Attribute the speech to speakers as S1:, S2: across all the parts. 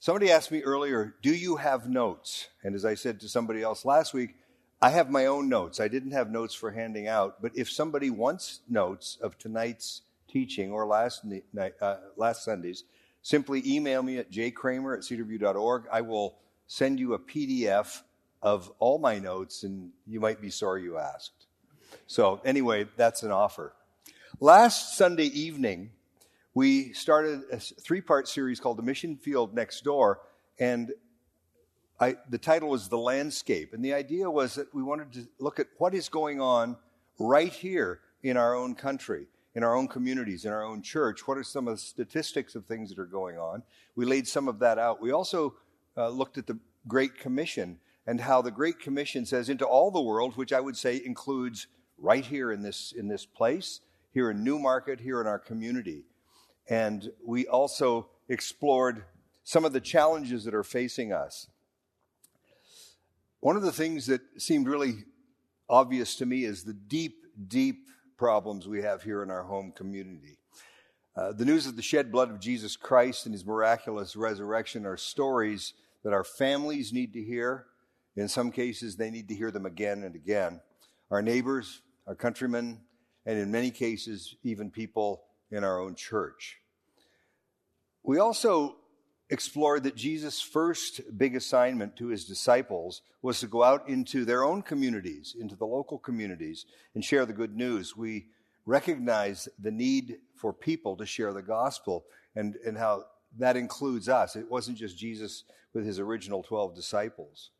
S1: Somebody asked me earlier, Do you have notes? And as I said to somebody else last week, I have my own notes. I didn't have notes for handing out, but if somebody wants notes of tonight's teaching or last, night, uh, last Sunday's, simply email me at jkramer at cedarview.org. I will send you a PDF of all my notes, and you might be sorry you asked. So, anyway, that's an offer. Last Sunday evening, we started a three part series called The Mission Field Next Door, and I, the title was The Landscape. And the idea was that we wanted to look at what is going on right here in our own country, in our own communities, in our own church. What are some of the statistics of things that are going on? We laid some of that out. We also uh, looked at the Great Commission and how the Great Commission says into all the world, which I would say includes right here in this, in this place, here in Newmarket, here in our community. And we also explored some of the challenges that are facing us. One of the things that seemed really obvious to me is the deep, deep problems we have here in our home community. Uh, the news of the shed blood of Jesus Christ and his miraculous resurrection are stories that our families need to hear. In some cases, they need to hear them again and again. Our neighbors, our countrymen, and in many cases, even people in our own church. We also explored that Jesus' first big assignment to his disciples was to go out into their own communities, into the local communities, and share the good news. We recognize the need for people to share the gospel and, and how that includes us. It wasn't just Jesus with his original 12 disciples.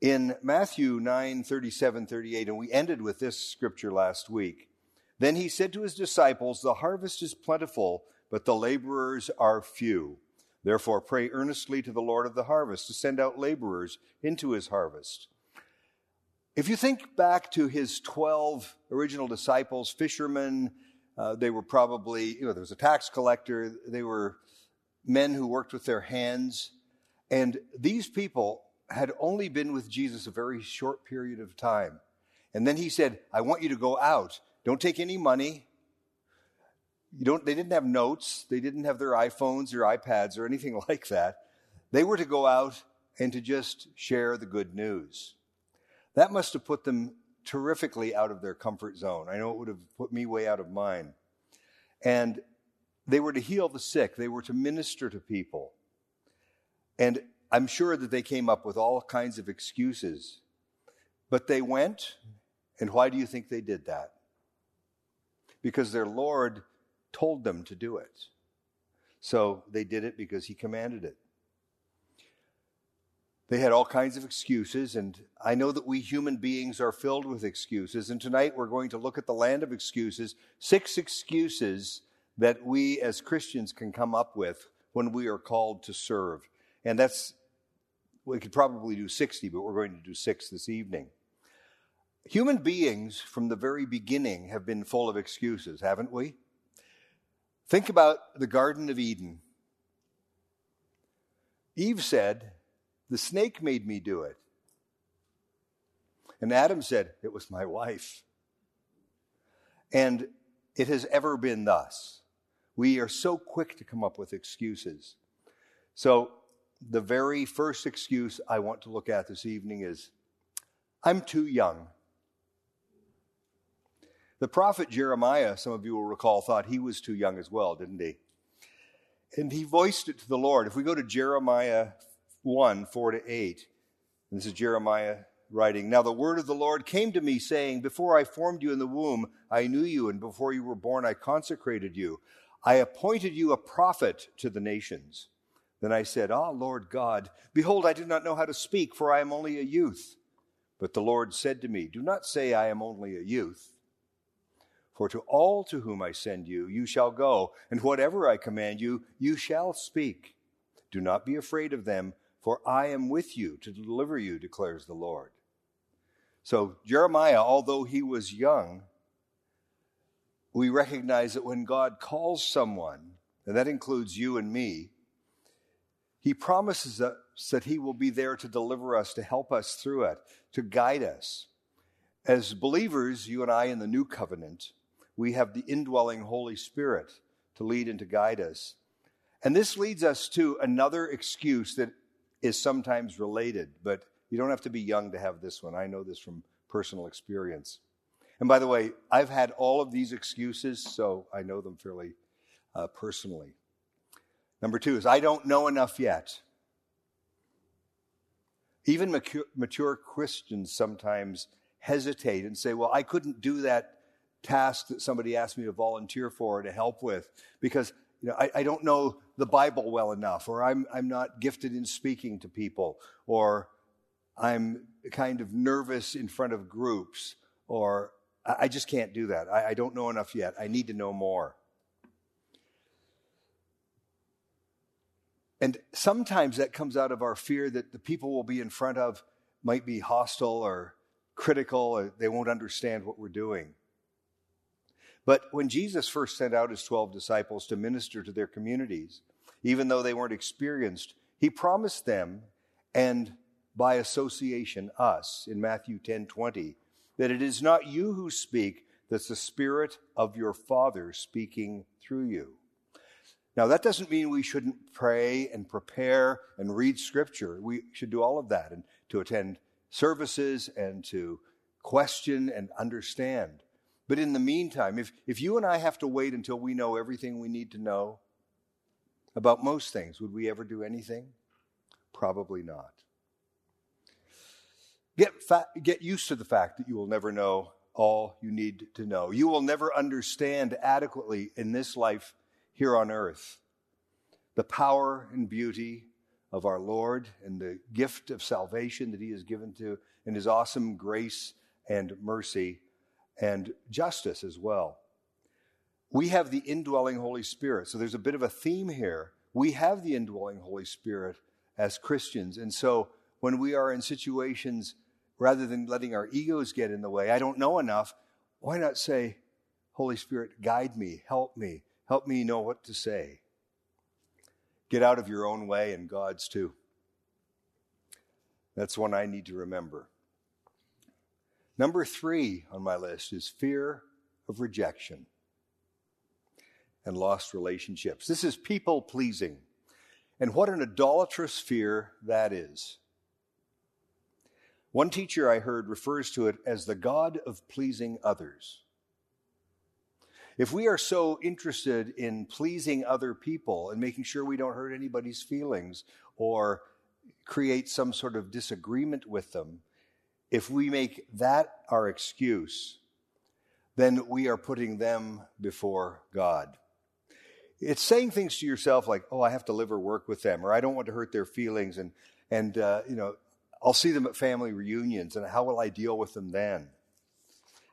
S1: In Matthew 9 37 38, and we ended with this scripture last week, then he said to his disciples, The harvest is plentiful, but the laborers are few. Therefore, pray earnestly to the Lord of the harvest to send out laborers into his harvest. If you think back to his 12 original disciples, fishermen, uh, they were probably, you know, there was a tax collector, they were men who worked with their hands. And these people had only been with Jesus a very short period of time. And then he said, I want you to go out. Don't take any money. You don't, they didn't have notes. They didn't have their iPhones or iPads or anything like that. They were to go out and to just share the good news. That must have put them terrifically out of their comfort zone. I know it would have put me way out of mine. And they were to heal the sick, they were to minister to people. And I'm sure that they came up with all kinds of excuses. But they went, and why do you think they did that? Because their Lord told them to do it. So they did it because He commanded it. They had all kinds of excuses, and I know that we human beings are filled with excuses. And tonight we're going to look at the land of excuses six excuses that we as Christians can come up with when we are called to serve. And that's we could probably do 60, but we're going to do six this evening. Human beings from the very beginning have been full of excuses, haven't we? Think about the Garden of Eden. Eve said, The snake made me do it. And Adam said, It was my wife. And it has ever been thus. We are so quick to come up with excuses. So the very first excuse I want to look at this evening is I'm too young. The prophet Jeremiah, some of you will recall, thought he was too young as well, didn't he? And he voiced it to the Lord. If we go to Jeremiah 1 4 to 8, this is Jeremiah writing Now the word of the Lord came to me, saying, Before I formed you in the womb, I knew you, and before you were born, I consecrated you. I appointed you a prophet to the nations. Then I said, Ah, Lord God, behold, I do not know how to speak, for I am only a youth. But the Lord said to me, Do not say I am only a youth. For to all to whom I send you, you shall go, and whatever I command you, you shall speak. Do not be afraid of them, for I am with you to deliver you, declares the Lord. So, Jeremiah, although he was young, we recognize that when God calls someone, and that includes you and me, he promises us that He will be there to deliver us, to help us through it, to guide us. As believers, you and I in the new covenant, we have the indwelling Holy Spirit to lead and to guide us. And this leads us to another excuse that is sometimes related, but you don't have to be young to have this one. I know this from personal experience. And by the way, I've had all of these excuses, so I know them fairly uh, personally. Number two is I don't know enough yet. Even mature, mature Christians sometimes hesitate and say, Well, I couldn't do that task that somebody asked me to volunteer for or to help with because you know, I, I, don't know the Bible well enough, or I'm, I'm not gifted in speaking to people, or I'm kind of nervous in front of groups, or I, I just can't do that. I, I don't know enough yet. I need to know more. And sometimes that comes out of our fear that the people we'll be in front of might be hostile or critical, or they won't understand what we're doing. But when Jesus first sent out his 12 disciples to minister to their communities, even though they weren't experienced, he promised them and by association us in Matthew 10:20 that it is not you who speak, that's the spirit of your Father speaking through you. Now that doesn't mean we shouldn't pray and prepare and read scripture. We should do all of that and to attend services and to question and understand. But in the meantime, if, if you and I have to wait until we know everything we need to know about most things, would we ever do anything? Probably not. Get, fa- get used to the fact that you will never know all you need to know. You will never understand adequately in this life here on earth the power and beauty of our Lord and the gift of salvation that He has given to, and His awesome grace and mercy and justice as well. We have the indwelling Holy Spirit. So there's a bit of a theme here. We have the indwelling Holy Spirit as Christians. And so when we are in situations, rather than letting our egos get in the way, I don't know enough, why not say, Holy Spirit, guide me, help me, help me know what to say? Get out of your own way and God's too. That's one I need to remember. Number three on my list is fear of rejection and lost relationships. This is people pleasing. And what an idolatrous fear that is. One teacher I heard refers to it as the God of pleasing others. If we are so interested in pleasing other people and making sure we don't hurt anybody's feelings or create some sort of disagreement with them, if we make that our excuse, then we are putting them before God. It's saying things to yourself like, "Oh, I have to live or work with them," or "I don't want to hurt their feelings," and and uh, you know, I'll see them at family reunions, and how will I deal with them then?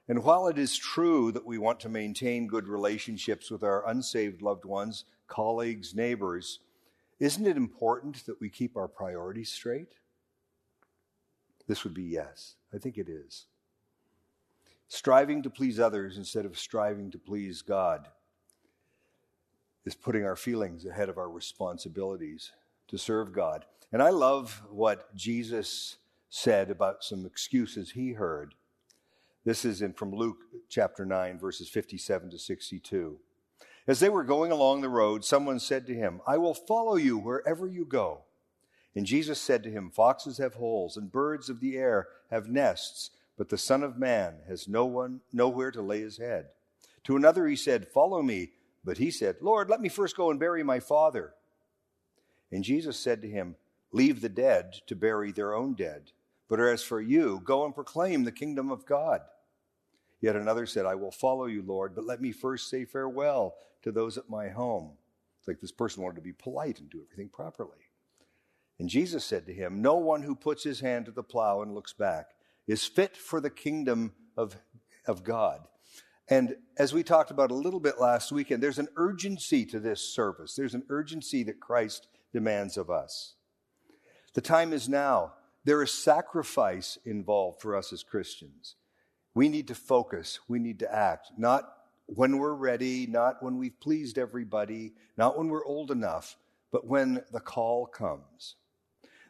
S1: And while it is true that we want to maintain good relationships with our unsaved loved ones, colleagues, neighbors, isn't it important that we keep our priorities straight? This would be yes. I think it is. Striving to please others instead of striving to please God is putting our feelings ahead of our responsibilities to serve God. And I love what Jesus said about some excuses he heard. This is in from Luke chapter 9 verses 57 to 62. As they were going along the road, someone said to him, "I will follow you wherever you go." And Jesus said to him, Foxes have holes, and birds of the air have nests, but the Son of Man has no one, nowhere to lay his head. To another he said, Follow me. But he said, Lord, let me first go and bury my father. And Jesus said to him, Leave the dead to bury their own dead. But as for you, go and proclaim the kingdom of God. Yet another said, I will follow you, Lord, but let me first say farewell to those at my home. It's like this person wanted to be polite and do everything properly. And Jesus said to him, No one who puts his hand to the plow and looks back is fit for the kingdom of, of God. And as we talked about a little bit last weekend, there's an urgency to this service. There's an urgency that Christ demands of us. The time is now. There is sacrifice involved for us as Christians. We need to focus. We need to act, not when we're ready, not when we've pleased everybody, not when we're old enough, but when the call comes.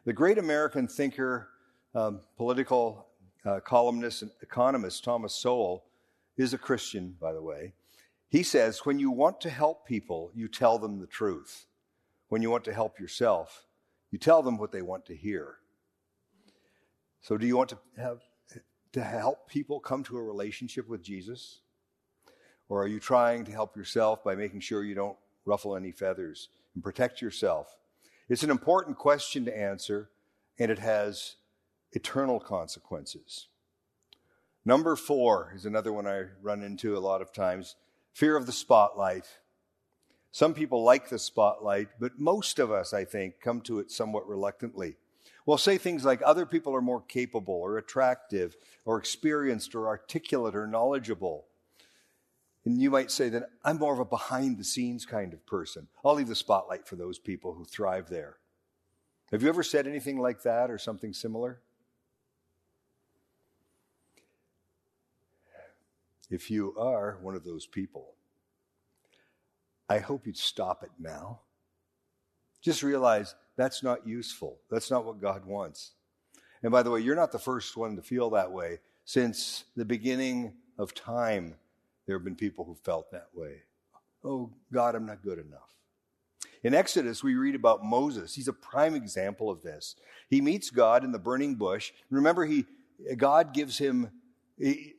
S1: The great American thinker, um, political uh, columnist, and economist Thomas Sowell is a Christian, by the way. He says, When you want to help people, you tell them the truth. when you want to help yourself, you tell them what they want to hear. So, do you want to have to help people come to a relationship with Jesus? Or are you trying to help yourself by making sure you don't ruffle any feathers and protect yourself? It's an important question to answer, and it has eternal consequences. Number four is another one I run into a lot of times fear of the spotlight. Some people like the spotlight, but most of us, I think, come to it somewhat reluctantly. We'll say things like other people are more capable or attractive or experienced or articulate or knowledgeable. And you might say that I'm more of a behind the scenes kind of person. I'll leave the spotlight for those people who thrive there. Have you ever said anything like that or something similar? If you are one of those people, I hope you'd stop it now. Just realize that's not useful. That's not what God wants. And by the way, you're not the first one to feel that way. Since the beginning of time, there have been people who felt that way. Oh, God, I'm not good enough. In Exodus, we read about Moses. He's a prime example of this. He meets God in the burning bush. Remember, he, God gives him,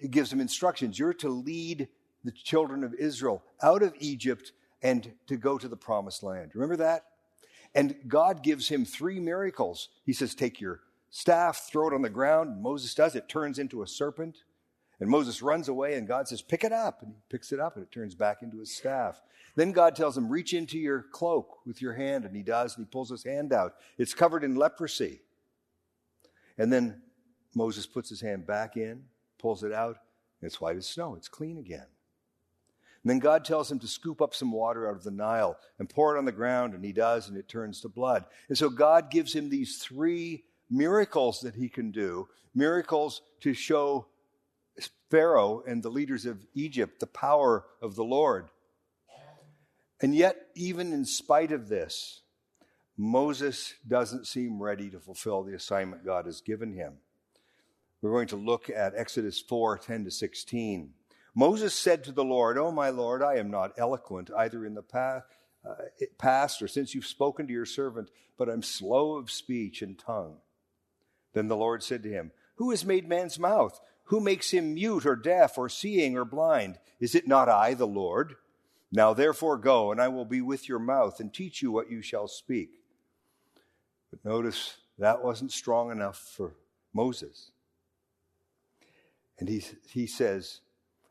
S1: gives him instructions. You're to lead the children of Israel out of Egypt and to go to the promised land. Remember that? And God gives him three miracles. He says, Take your staff, throw it on the ground. Moses does. It turns into a serpent. And Moses runs away, and God says, Pick it up. And he picks it up, and it turns back into his staff. Then God tells him, Reach into your cloak with your hand. And he does, and he pulls his hand out. It's covered in leprosy. And then Moses puts his hand back in, pulls it out, and it's white as snow. It's clean again. And then God tells him to scoop up some water out of the Nile and pour it on the ground, and he does, and it turns to blood. And so God gives him these three miracles that he can do miracles to show Pharaoh and the leaders of Egypt the power of the Lord. And yet, even in spite of this, Moses doesn't seem ready to fulfill the assignment God has given him. We're going to look at Exodus 4 10 to 16. Moses said to the Lord, Oh, my Lord, I am not eloquent either in the past, uh, past or since you've spoken to your servant, but I'm slow of speech and tongue. Then the Lord said to him, Who has made man's mouth? Who makes him mute or deaf or seeing or blind? Is it not I, the Lord? Now therefore go, and I will be with your mouth and teach you what you shall speak. But notice that wasn't strong enough for Moses. And he, he says,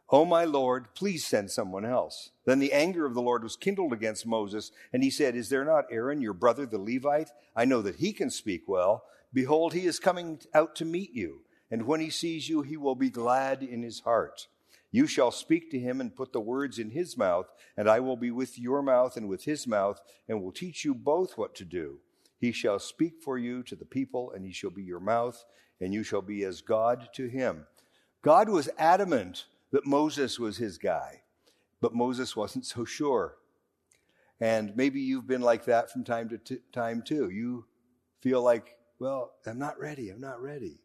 S1: Oh, my Lord, please send someone else. Then the anger of the Lord was kindled against Moses, and he said, Is there not Aaron, your brother, the Levite? I know that he can speak well. Behold, he is coming out to meet you, and when he sees you, he will be glad in his heart. You shall speak to him and put the words in his mouth, and I will be with your mouth and with his mouth, and will teach you both what to do. He shall speak for you to the people, and he shall be your mouth, and you shall be as God to him. God was adamant that Moses was his guy, but Moses wasn't so sure. And maybe you've been like that from time to t- time too. You feel like, well, I'm not ready, I'm not ready.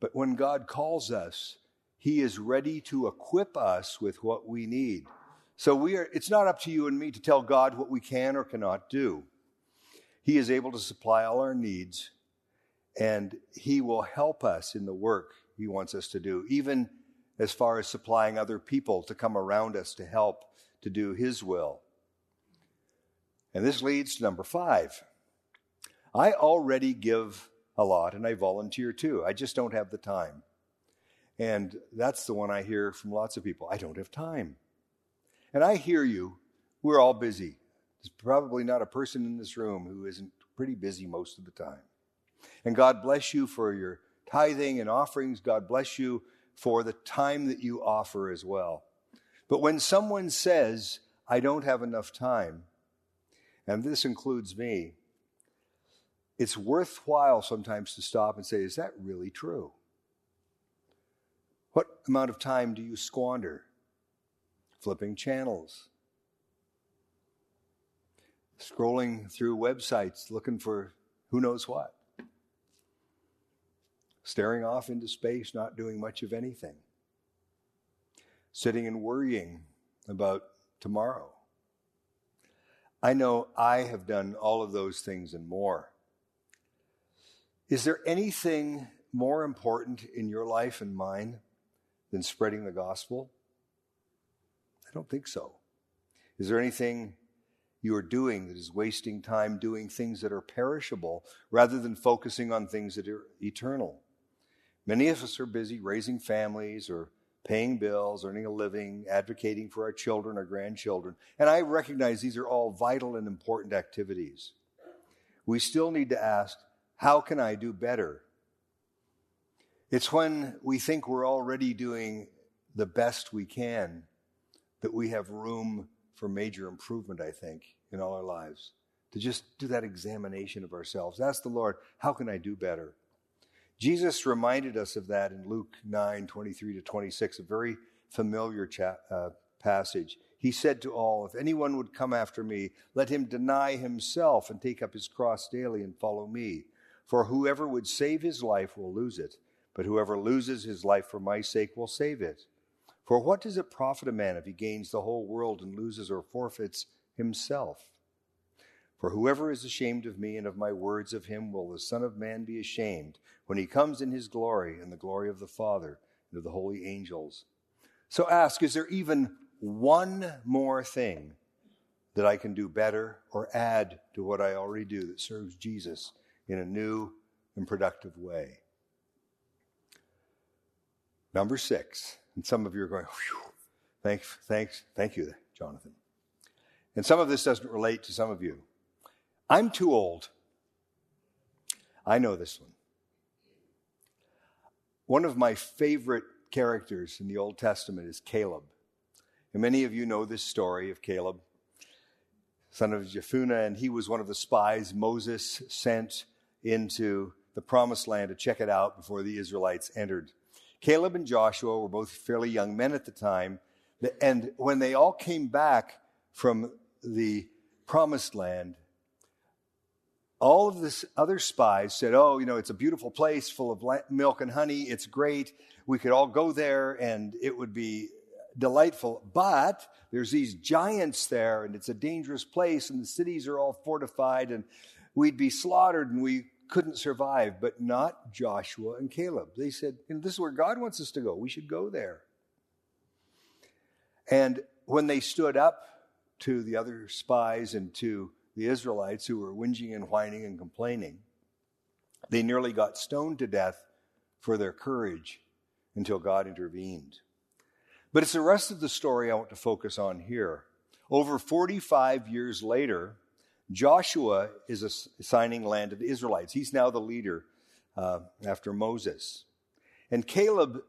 S1: But when God calls us, he is ready to equip us with what we need. So we are, it's not up to you and me to tell God what we can or cannot do. He is able to supply all our needs, and He will help us in the work He wants us to do, even as far as supplying other people to come around us to help to do His will. And this leads to number five. I already give a lot and I volunteer too. I just don't have the time. And that's the one I hear from lots of people. I don't have time. And I hear you. We're all busy. There's probably not a person in this room who isn't pretty busy most of the time. And God bless you for your tithing and offerings. God bless you for the time that you offer as well. But when someone says, I don't have enough time, and this includes me, it's worthwhile sometimes to stop and say, Is that really true? What amount of time do you squander flipping channels? Scrolling through websites looking for who knows what? staring off into space, not doing much of anything, sitting and worrying about tomorrow. I know I have done all of those things and more. Is there anything more important in your life and mine than spreading the gospel? I don't think so. Is there anything you are doing that is wasting time doing things that are perishable rather than focusing on things that are eternal? Many of us are busy raising families or paying bills, earning a living, advocating for our children or grandchildren. And I recognize these are all vital and important activities. We still need to ask, how can I do better? It's when we think we're already doing the best we can that we have room for major improvement, I think, in all our lives. To just do that examination of ourselves. Ask the Lord, how can I do better? Jesus reminded us of that in Luke 9 23 to 26, a very familiar cha- uh, passage. He said to all, If anyone would come after me, let him deny himself and take up his cross daily and follow me. For whoever would save his life will lose it, but whoever loses his life for my sake will save it. For what does it profit a man if he gains the whole world and loses or forfeits himself? For whoever is ashamed of me and of my words of him will the Son of Man be ashamed when he comes in his glory and the glory of the Father and of the holy angels. So ask, is there even one more thing that I can do better or add to what I already do that serves Jesus in a new and productive way? Number six, and some of you are going, thanks, thanks, thank you, Jonathan. And some of this doesn't relate to some of you. I'm too old. I know this one. One of my favorite characters in the Old Testament is Caleb. And many of you know this story of Caleb, son of Jephunneh, and he was one of the spies Moses sent into the promised land to check it out before the Israelites entered. Caleb and Joshua were both fairly young men at the time, and when they all came back from the promised land, all of this other spies said, Oh, you know, it's a beautiful place full of milk and honey. It's great. We could all go there and it would be delightful. But there's these giants there and it's a dangerous place and the cities are all fortified and we'd be slaughtered and we couldn't survive. But not Joshua and Caleb. They said, This is where God wants us to go. We should go there. And when they stood up to the other spies and to the Israelites who were whinging and whining and complaining. They nearly got stoned to death for their courage until God intervened. But it's the rest of the story I want to focus on here. Over 45 years later, Joshua is assigning land to the Israelites. He's now the leader uh, after Moses. And Caleb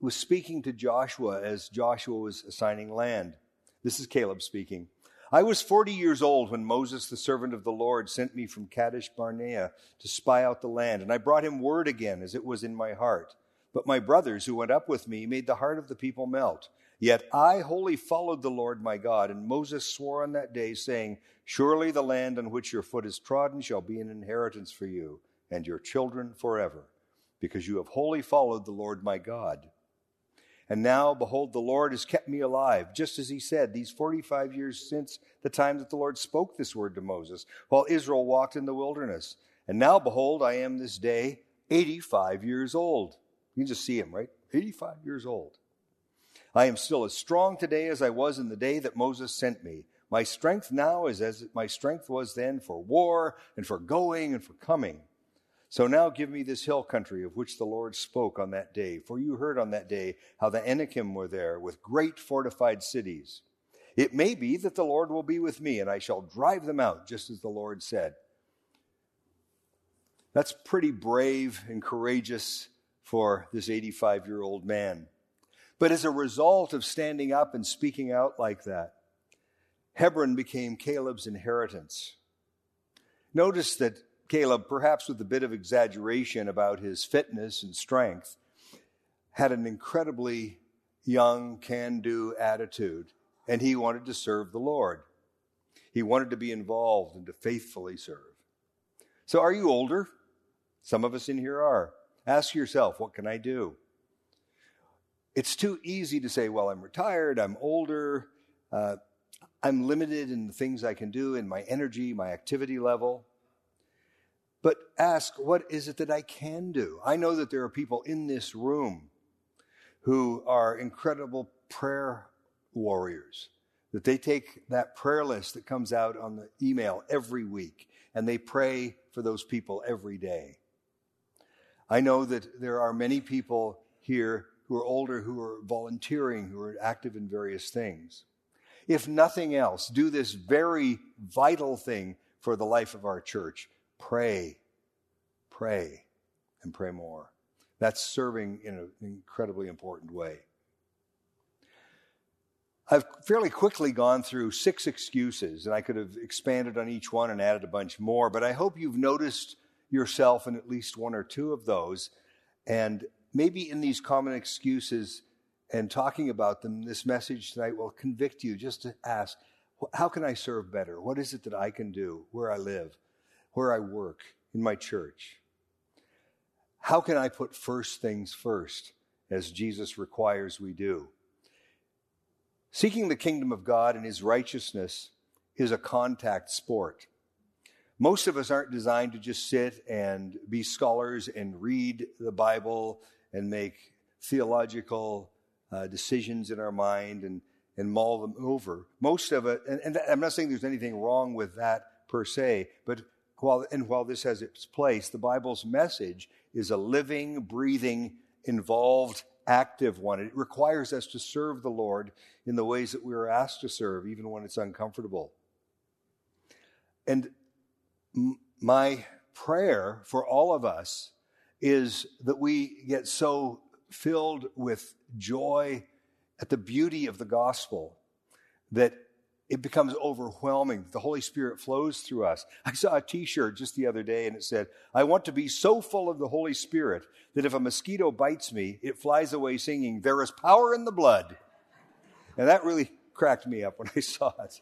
S1: was speaking to Joshua as Joshua was assigning land. This is Caleb speaking. I was 40 years old when Moses, the servant of the Lord, sent me from Kadesh Barnea to spy out the land, and I brought him word again as it was in my heart. But my brothers who went up with me made the heart of the people melt. Yet I wholly followed the Lord my God, and Moses swore on that day, saying, Surely the land on which your foot is trodden shall be an inheritance for you and your children forever, because you have wholly followed the Lord my God. And now, behold, the Lord has kept me alive, just as he said, these 45 years since the time that the Lord spoke this word to Moses, while Israel walked in the wilderness. And now, behold, I am this day 85 years old. You can just see him, right? 85 years old. I am still as strong today as I was in the day that Moses sent me. My strength now is as my strength was then for war and for going and for coming. So now give me this hill country of which the Lord spoke on that day. For you heard on that day how the Anakim were there with great fortified cities. It may be that the Lord will be with me, and I shall drive them out, just as the Lord said. That's pretty brave and courageous for this 85 year old man. But as a result of standing up and speaking out like that, Hebron became Caleb's inheritance. Notice that Caleb, perhaps with a bit of exaggeration about his fitness and strength, had an incredibly young, can do attitude, and he wanted to serve the Lord. He wanted to be involved and to faithfully serve. So, are you older? Some of us in here are. Ask yourself, what can I do? It's too easy to say, well, I'm retired, I'm older. Uh, I'm limited in the things I can do, in my energy, my activity level. But ask, what is it that I can do? I know that there are people in this room who are incredible prayer warriors, that they take that prayer list that comes out on the email every week and they pray for those people every day. I know that there are many people here who are older who are volunteering, who are active in various things. If nothing else, do this very vital thing for the life of our church pray, pray, and pray more. That's serving in an incredibly important way. I've fairly quickly gone through six excuses, and I could have expanded on each one and added a bunch more, but I hope you've noticed yourself in at least one or two of those. And maybe in these common excuses and talking about them, this message tonight will convict you just to ask, how can I serve better? What is it that I can do where I live, where I work, in my church? How can I put first things first, as Jesus requires we do? Seeking the kingdom of God and his righteousness is a contact sport. Most of us aren't designed to just sit and be scholars and read the Bible and make theological uh, decisions in our mind and, and mull them over. Most of it, and, and I'm not saying there's anything wrong with that per se, but while, and while this has its place, the Bible's message is a living, breathing, involved active one. It requires us to serve the Lord in the ways that we are asked to serve, even when it's uncomfortable. And m- my prayer for all of us is that we get so filled with joy at the beauty of the gospel that it becomes overwhelming. The Holy Spirit flows through us. I saw a t shirt just the other day and it said, I want to be so full of the Holy Spirit that if a mosquito bites me, it flies away singing, There is power in the blood. And that really cracked me up when I saw it.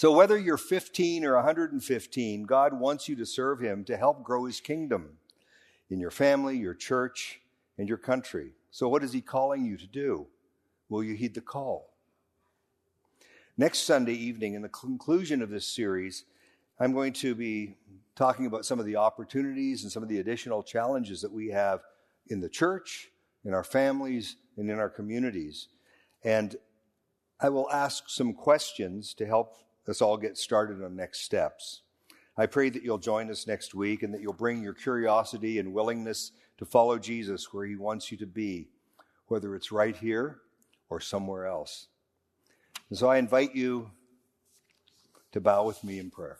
S1: So, whether you're 15 or 115, God wants you to serve Him to help grow His kingdom in your family, your church, and your country. So, what is He calling you to do? Will you heed the call? Next Sunday evening, in the conclusion of this series, I'm going to be talking about some of the opportunities and some of the additional challenges that we have in the church, in our families, and in our communities. And I will ask some questions to help us all get started on next steps. I pray that you'll join us next week and that you'll bring your curiosity and willingness to follow Jesus where he wants you to be, whether it's right here or somewhere else. And so I invite you to bow with me in prayer.